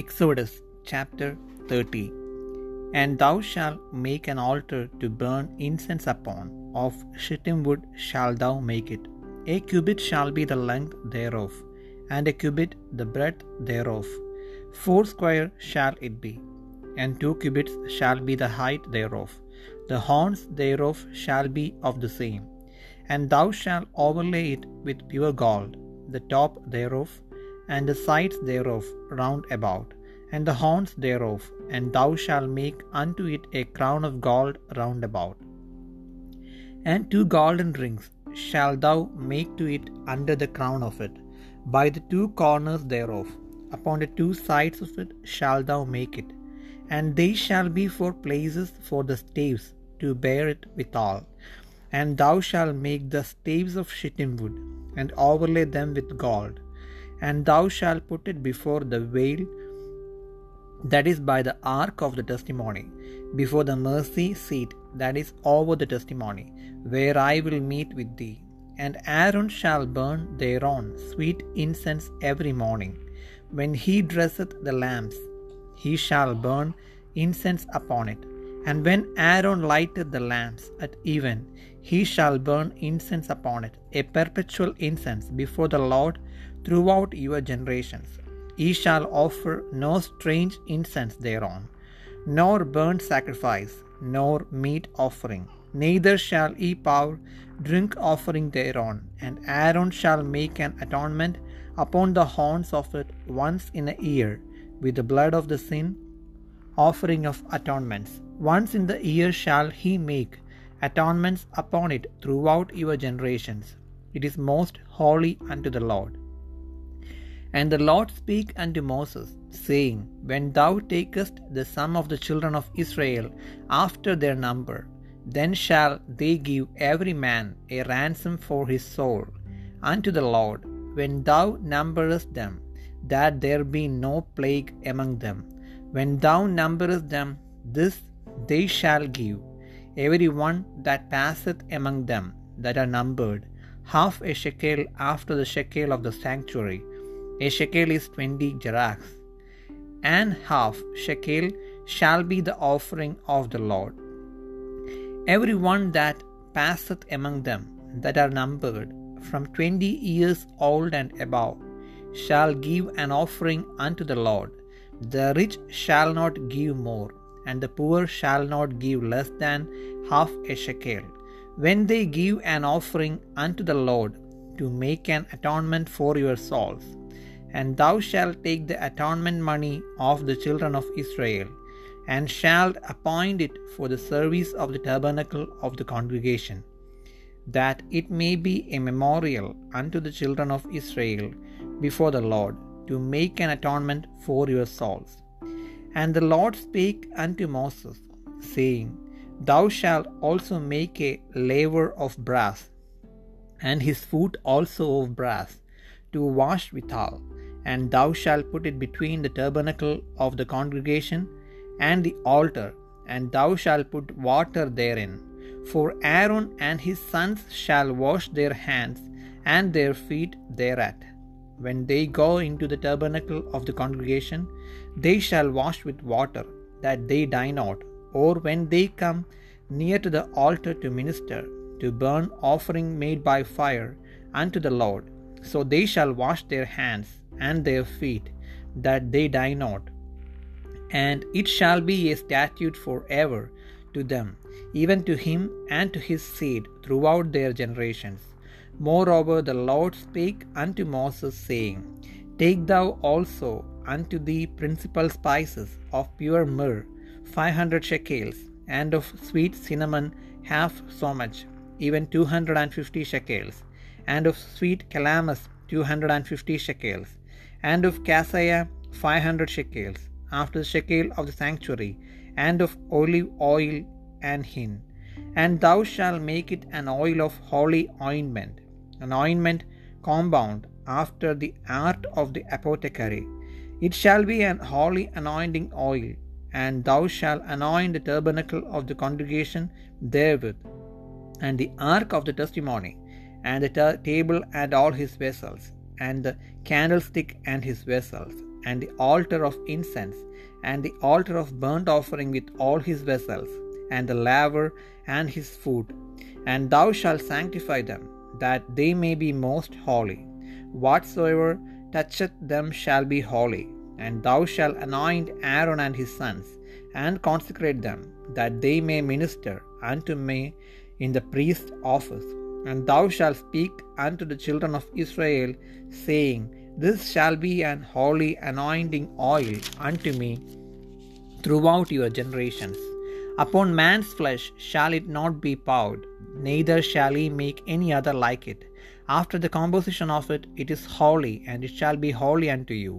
Exodus chapter 30 And thou shalt make an altar to burn incense upon, of shittim wood shalt thou make it. A cubit shall be the length thereof, and a cubit the breadth thereof. Foursquare shall it be, and two cubits shall be the height thereof. The horns thereof shall be of the same. And thou shalt overlay it with pure gold, the top thereof and the sides thereof round about, and the horns thereof, and thou shalt make unto it a crown of gold round about. And two golden rings shalt thou make to it under the crown of it, by the two corners thereof, upon the two sides of it shalt thou make it, and they shall be for places for the staves to bear it withal. And thou shalt make the staves of shittim wood, and overlay them with gold and thou shalt put it before the veil that is by the ark of the testimony, before the mercy seat that is over the testimony, where I will meet with thee. And Aaron shall burn thereon sweet incense every morning. When he dresseth the lamps, he shall burn incense upon it. And when Aaron lighteth the lamps at even, he shall burn incense upon it, a perpetual incense before the Lord throughout your generations. Ye shall offer no strange incense thereon, nor burnt sacrifice, nor meat offering, neither shall ye pour drink offering thereon. And Aaron shall make an atonement upon the horns of it once in a year, with the blood of the sin offering of atonements. Once in the year shall he make atonements upon it throughout your generations. It is most holy unto the Lord. And the Lord spake unto Moses, saying, When thou takest the sum of the children of Israel after their number, then shall they give every man a ransom for his soul unto the Lord, when thou numberest them, that there be no plague among them. When thou numberest them, this they shall give, every one that passeth among them that are numbered, half a shekel after the shekel of the sanctuary a shekel is twenty gerahs, and half shekel shall be the offering of the Lord. Every one that passeth among them that are numbered from twenty years old and above shall give an offering unto the Lord. The rich shall not give more, and the poor shall not give less than half a shekel. When they give an offering unto the Lord to make an atonement for your souls, and thou shalt take the atonement money of the children of Israel, and shalt appoint it for the service of the tabernacle of the congregation, that it may be a memorial unto the children of Israel before the Lord, to make an atonement for your souls. And the Lord spake unto Moses, saying, Thou shalt also make a laver of brass, and his foot also of brass, to wash withal and thou shalt put it between the tabernacle of the congregation and the altar, and thou shalt put water therein. For Aaron and his sons shall wash their hands and their feet thereat. When they go into the tabernacle of the congregation, they shall wash with water, that they die not. Or when they come near to the altar to minister, to burn offering made by fire unto the Lord, so they shall wash their hands and their feet, that they die not. And it shall be a statute for ever to them, even to him and to his seed throughout their generations. Moreover, the Lord spake unto Moses, saying, Take thou also unto thee principal spices of pure myrrh, five hundred shekels, and of sweet cinnamon half so much, even two hundred and fifty shekels, and of sweet calamus two hundred and fifty shekels, and of cassia five hundred shekels, after the shekel of the sanctuary, and of olive oil and hin. And thou shalt make it an oil of holy ointment, an ointment compound after the art of the apothecary. It shall be an holy anointing oil, and thou shalt anoint the tabernacle of the congregation therewith, and the ark of the testimony, and the ta- table and all his vessels, and the candlestick and his vessels, and the altar of incense, and the altar of burnt offering with all his vessels, and the laver and his food. And thou shalt sanctify them, that they may be most holy. Whatsoever toucheth them shall be holy. And thou shalt anoint Aaron and his sons, and consecrate them, that they may minister unto me in the priest's office. And thou shalt speak unto the children of Israel, saying, This shall be an holy anointing oil unto me throughout your generations. Upon man's flesh shall it not be poured, neither shall he make any other like it. After the composition of it, it is holy, and it shall be holy unto you.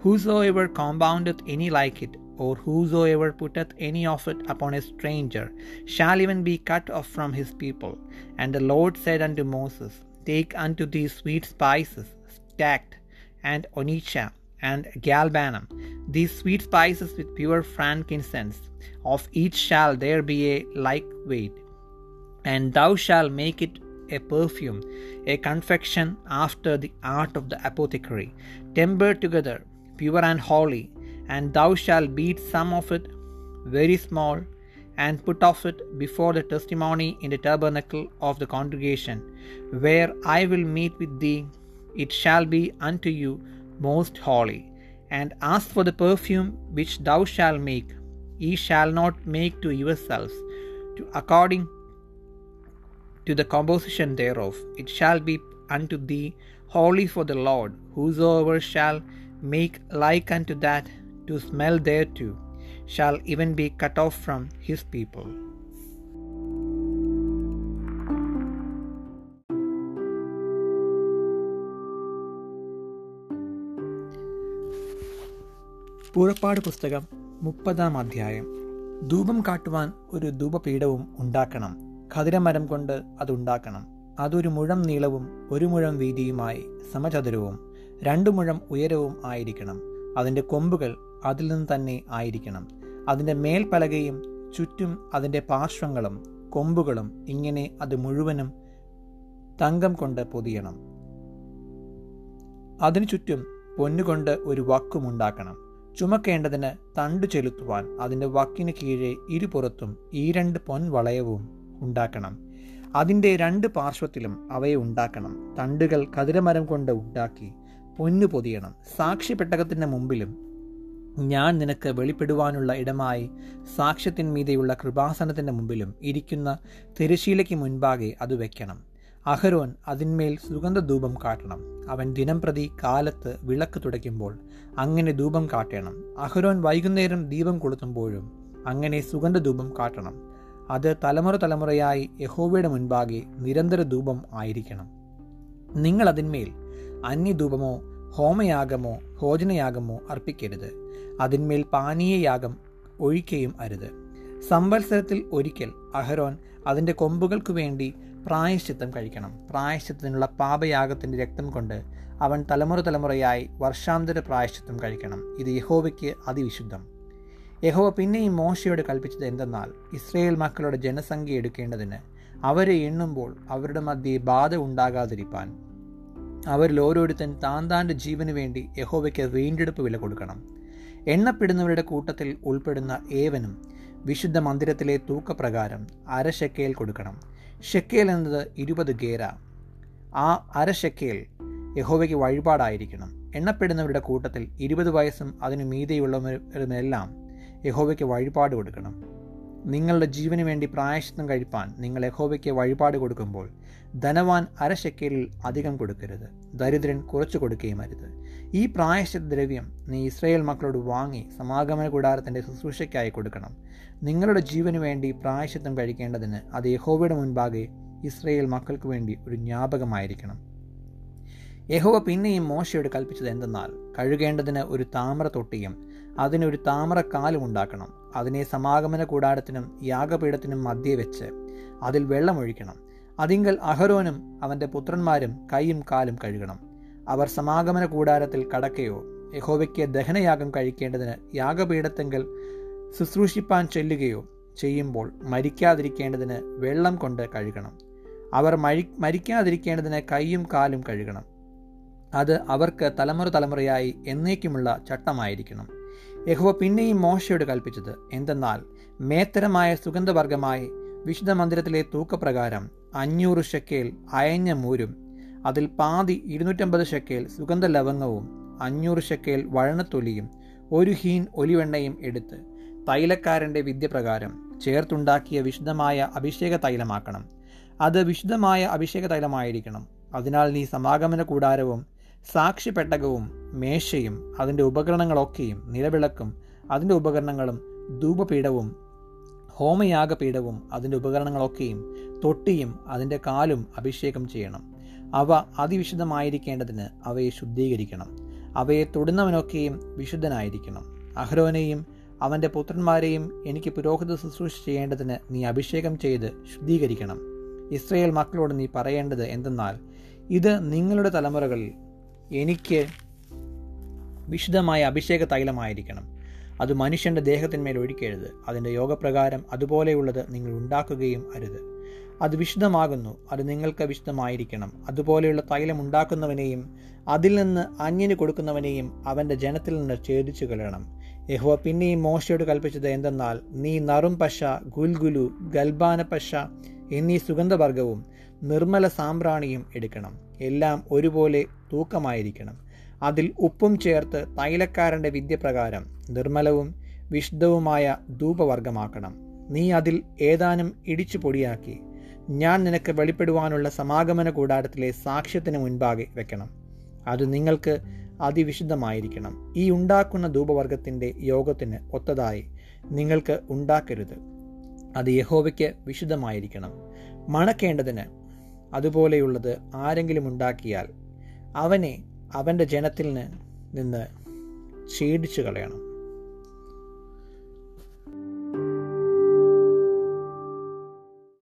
Whosoever compoundeth any like it, or whosoever putteth any of it upon a stranger, shall even be cut off from his people. And the Lord said unto Moses, Take unto thee sweet spices, stacte, and onycha, and galbanum, these sweet spices with pure frankincense. Of each shall there be a like weight. And thou shalt make it a perfume, a confection after the art of the apothecary, tempered together, pure and holy. And thou shalt beat some of it very small, and put off it before the testimony in the tabernacle of the congregation, where I will meet with thee. It shall be unto you most holy. And as for the perfume which thou shalt make, ye shall not make to yourselves, to according to the composition thereof. It shall be unto thee holy for the Lord. Whosoever shall make like unto that to smell thereto, shall even be cut off from his people. പുറപ്പാട് പുസ്തകം മുപ്പതാം അധ്യായം. ധൂപം കാട്ടുവാൻ ഒരു ധൂപപീഠവും ഉണ്ടാക്കണം. ഖതിരമരം കൊണ്ട് അതുണ്ടാക്കണം അതൊരു മുഴം നീളവും ഒരു മുഴം വീതിയുമായി സമചതുരവും രണ്ടു മുഴം ഉയരവും ആയിരിക്കണം. അതിന്റെ കൊമ്പുകൾ അതിൽ നിന്ന് തന്നെ ആയിരിക്കണം. അതിന്റെ മേൽപ്പലകയും ചുറ്റും അതിന്റെ പാർശ്വങ്ങളും കൊമ്പുകളും ഇങ്ങനെ അത് മുഴുവനും തങ്കം കൊണ്ട് പൊതിയണം. അതിനു ചുറ്റും പൊന്നുകൊണ്ട് ഒരു വക്കുമുണ്ടാക്കണം ചുമക്കേണ്ടതിന് തണ്ടു ചെലുത്തുവാൻ അതിന്റെ വക്കിന് കീഴെ ഇരുപുറത്തും ഈ രണ്ട് പൊൻവളയവും ഉണ്ടാക്കണം. അതിന്റെ രണ്ട് പാർശ്വത്തിലും അവയെ ഉണ്ടാക്കണം. തണ്ടുകൾ കതിരമരം കൊണ്ട് ഉണ്ടാക്കി പൊന്നു പൊതിയണം. സാക്ഷിപ്പെട്ടകത്തിന്റെ മുമ്പിലും ഞാൻ നിനക്ക് വെളിപ്പെടുവാനുള്ള ഇടമായി സാക്ഷ്യത്തിന്മീതെയുള്ള കൃപാസനത്തിന്റെ മുമ്പിലും ഇരിക്കുന്ന തിരശീലയ്ക്ക് മുൻപാകെ അത് വെക്കണം. അഹരോൻ അതിന്മേൽ സുഗന്ധധൂപം കാട്ടണം. അവൻ ദിനം പ്രതി കാലത്ത് വിളക്ക് തുടയ്ക്കുമ്പോൾ അങ്ങനെ ധൂപം കാട്ടണം. അഹരോൻ വൈകുന്നേരം ദീപം കൊളുത്തുമ്പോഴും അങ്ങനെ സുഗന്ധധൂപം കാട്ടണം. അത് തലമുറ തലമുറയായി യഹോവയുടെ മുൻപാകെ നിരന്തര ധൂപം ആയിരിക്കണം. നിങ്ങൾ അതിന്മേൽ അന്യധൂപമോ ഹോമയാഗമോ ഭോജനയാഗമോ അർപ്പിക്കരുത്. അതിന്മേൽ പാനീയയാഗം ഒഴിക്കുകയും അരുത്. സംവത്സരത്തിൽ ഒരിക്കൽ അഹരോൻ അതിന്റെ കൊമ്പുകൾക്ക് വേണ്ടി പ്രായശ്ചിത്തം കഴിക്കണം. പ്രായശ്ചിത്തത്തിനുള്ള പാപയാഗത്തിന്റെ രക്തം കൊണ്ട് അവൻ തലമുറ തലമുറയായി വർഷാന്തര പ്രായശ്ചിത്തം കഴിക്കണം. ഇത് യഹോവയ്ക്ക് അതിവിശുദ്ധം. യഹോവ പിന്നെയും മോശയോട് കൽപ്പിച്ചത് എന്തെന്നാൽ ഇസ്രയേൽ മക്കളുടെ ജനസംഖ്യ എടുക്കേണ്ടതിന് അവരെ എണ്ണുമ്പോൾ അവരുടെ മധ്യേ ബാധ ഉണ്ടാകാതിരിപ്പാൻ. അവരിൽ ഓരോരുത്തൻ താൻ താന്റെ ജീവന് വേണ്ടി യഹോവയ്ക്ക് വീണ്ടെടുപ്പ് വില കൊടുക്കണം. എണ്ണപ്പെടുന്നവരുടെ കൂട്ടത്തിൽ ഉൾപ്പെടുന്ന ഏവനും വിശുദ്ധ മന്ദിരത്തിലെ തൂക്കപ്രകാരം അര ഷെക്കേൽ കൊടുക്കണം. ഷെക്കേൽ എന്നത് ഇരുപത് ഗേര. ആ അര ഷെക്കേൽ യഹോവയ്ക്ക് വഴിപാടായിരിക്കണം. എണ്ണപ്പെടുന്നവരുടെ കൂട്ടത്തിൽ ഇരുപത് വയസ്സും അതിനു മീതെയുള്ളവരുമെല്ലാം യഹോവയ്ക്ക് വഴിപാട് കൊടുക്കണം. നിങ്ങളുടെ ജീവന് വേണ്ടി പ്രായശ്ചിത്തം കഴിപ്പാൻ നിങ്ങൾ യഹോവയ്ക്ക് വഴിപാട് കൊടുക്കുമ്പോൾ ധനവാൻ അരശക്കലിൽ അധികം കൊടുക്കരുത്. ദരിദ്രൻ കുറച്ചു കൊടുക്കുകയും അരുത്. ഈ പ്രായശ്ചിത്ത ദ്രവ്യം നീ ഇസ്രയേൽ മക്കളോട് വാങ്ങി സമാഗമന കൂടാരത്തിന്റെ ശുശ്രൂഷയ്ക്കായി കൊടുക്കണം. നിങ്ങളുടെ ജീവന് വേണ്ടി പ്രായശ്ചിത്തം കഴിക്കേണ്ടതിന് അത് യഹോവയുടെ മുൻപാകെ ഇസ്രയേൽ മക്കൾക്ക് വേണ്ടി ഒരു ജ്ഞാപകമായിരിക്കണം. യഹോവ പിന്നെയും മോശയോട് കൽപ്പിച്ചത് എന്തെന്നാൽ കഴുകേണ്ടതിന് ഒരു താമര തൊട്ടിയും അതിനൊരു താമര കാലും ഉണ്ടാക്കണം. അതിനെ സമാഗമന കൂടാരത്തിനും യാഗപീഠത്തിനും മധ്യേ വെച്ച് അതിൽ വെള്ളമൊഴിക്കണം. അതിങ്കൽ അഹരോനും അവന്റെ പുത്രന്മാരും കൈയും കാലും കഴുകണം. അവർ സമാഗമന കൂടാരത്തിൽ കടക്കയോ യഹോവയ്ക്ക് ദഹനയാഗം കഴിക്കേണ്ടതിന് യാഗപീഠത്തെങ്കിൽ ശുശ്രൂഷിപ്പാൻ ചെല്ലുകയോ ചെയ്യുമ്പോൾ മരിക്കാതിരിക്കേണ്ടതിന് വെള്ളം കൊണ്ട് കഴുകണം. അവർ മരി മരിക്കാതിരിക്കേണ്ടതിന് കൈയും കാലും കഴുകണം. അത് അവർക്ക് തലമുറ തലമുറയായി എന്നേക്കുമുള്ള ചട്ടമായിരിക്കണം. യഹോവ പിന്നെയും മോശയോട് കൽപ്പിച്ചത് എന്തെന്നാൽ മേത്തരമായ സുഗന്ധവർഗമായി വിശുദ്ധ മന്ദിരത്തിലെ തൂക്കപ്രകാരം അഞ്ഞൂറ് ഷെക്കേൽ അയഞ്ഞ മൂരും അതിൽ പാതി ഇരുന്നൂറ്റമ്പത് ഷെക്കേൽ സുഗന്ധ ലവംഗവും അഞ്ഞൂറ് ഷെക്കേൽ വഴണത്തൊലിയും ഒരു ഹീൻ ഒലിവെണ്ണയും എടുത്ത് തൈലക്കാരന്റെ വിദ്യപ്രകാരം ചേർത്തുണ്ടാക്കിയ വിശുദ്ധമായ അഭിഷേക തൈലമാക്കണം. അത് വിശുദ്ധമായ അഭിഷേക തൈലമായിരിക്കണം. അതിനാൽ നീ സമാഗമന കൂടാരവും സാക്ഷ്യപ്പെട്ടകവും മേശയും അതിന്റെ ഉപകരണങ്ങളൊക്കെയും നിലവിളക്കും അതിന്റെ ഉപകരണങ്ങളും ധൂപപീഠവും ഹോമയാഗപീഠവും അതിന്റെ ഉപകരണങ്ങളൊക്കെയും തൊട്ടിയും അതിന്റെ കാലും അഭിഷേകം ചെയ്യണം. അവ അതിവിശുദ്ധമായിരിക്കേണ്ടതിന് അവയെ ശുദ്ധീകരിക്കണം. അവയെ തൊടുന്നവനൊക്കെയും വിശുദ്ധനായിരിക്കണം. അഹ്രോനെയും അവന്റെ പുത്രന്മാരെയും എനിക്ക് പുരോഹിത ശുശ്രൂഷ ചെയ്യേണ്ടതിന് നീ അഭിഷേകം ചെയ്ത് ശുദ്ധീകരിക്കണം. ഇസ്രയേൽ മക്കളോട് നീ പറയേണ്ടത് എന്തെന്നാൽ ഇത് നിങ്ങളുടെ തലമുറകളിൽ എനിക്ക് വിശുദ്ധമായ അഭിഷേക തൈലമായിരിക്കണം. അത് മനുഷ്യന്റെ ദേഹത്തിന്മേൽ ഒഴിക്കരുത്. അതിന്റെ യോഗപ്രകാരം അതുപോലെയുള്ളത് നിങ്ങൾ ഉണ്ടാക്കുകയും അരുത്. അത് വിശുദ്ധമാകുന്നു. അത് നിങ്ങൾക്ക് വിശുദ്ധമായിരിക്കണം. അതുപോലെയുള്ള തൈലം ഉണ്ടാക്കുന്നവനെയും അതിൽ നിന്ന് അന്യന് കൊടുക്കുന്നവനെയും അവന്റെ ജനത്തിൽ നിന്ന് ഛേദിച്ചു കളയണം യഹുവ പിന്നെയും മോശയോട് കൽപ്പിച്ചത് എന്തെന്നാൽ നീ നറും പശ ഗുൽഗുലു ഗൽബാന പശ എന്നീ സുഗന്ധവർഗവും നിർമ്മല സാമ്പ്രാണിയും എടുക്കണം. എല്ലാം ഒരുപോലെ തൂക്കമായിരിക്കണം. അതിൽ ഉപ്പും ചേർത്ത് തൈലക്കാരന്റെ വിദ്യപ്രകാരം നിർമ്മലവും വിശുദ്ധവുമായ ധൂപവർഗമാക്കണം നീ അതിൽ ഏതാനും ഇടിച്ചു പൊടിയാക്കി. ഞാൻ നിനക്ക് വെളിപ്പെടുവാനുള്ള സമാഗമന കൂടാരത്തിലെ സാക്ഷ്യത്തിന് മുൻപാകെ വെക്കണം. അത് നിങ്ങൾക്ക് അതിവിശുദ്ധമായിരിക്കണം. ഈ ഉണ്ടാക്കുന്ന ധൂപവർഗത്തിന്റെ യോഗത്തിന് ഒത്തതായി നിങ്ങൾക്ക് ഉണ്ടാക്കരുത്. അത് യഹോവയ്ക്ക് വിശുദ്ധമായിരിക്കണം. മണക്കേണ്ടതിന് അതുപോലെയുള്ളത് ആരെങ്കിലും ഉണ്ടാക്കിയാൽ അവനെ അവന്റെ ജനത്തിൽ നിന്ന് ഛേദിച്ചു കളയണം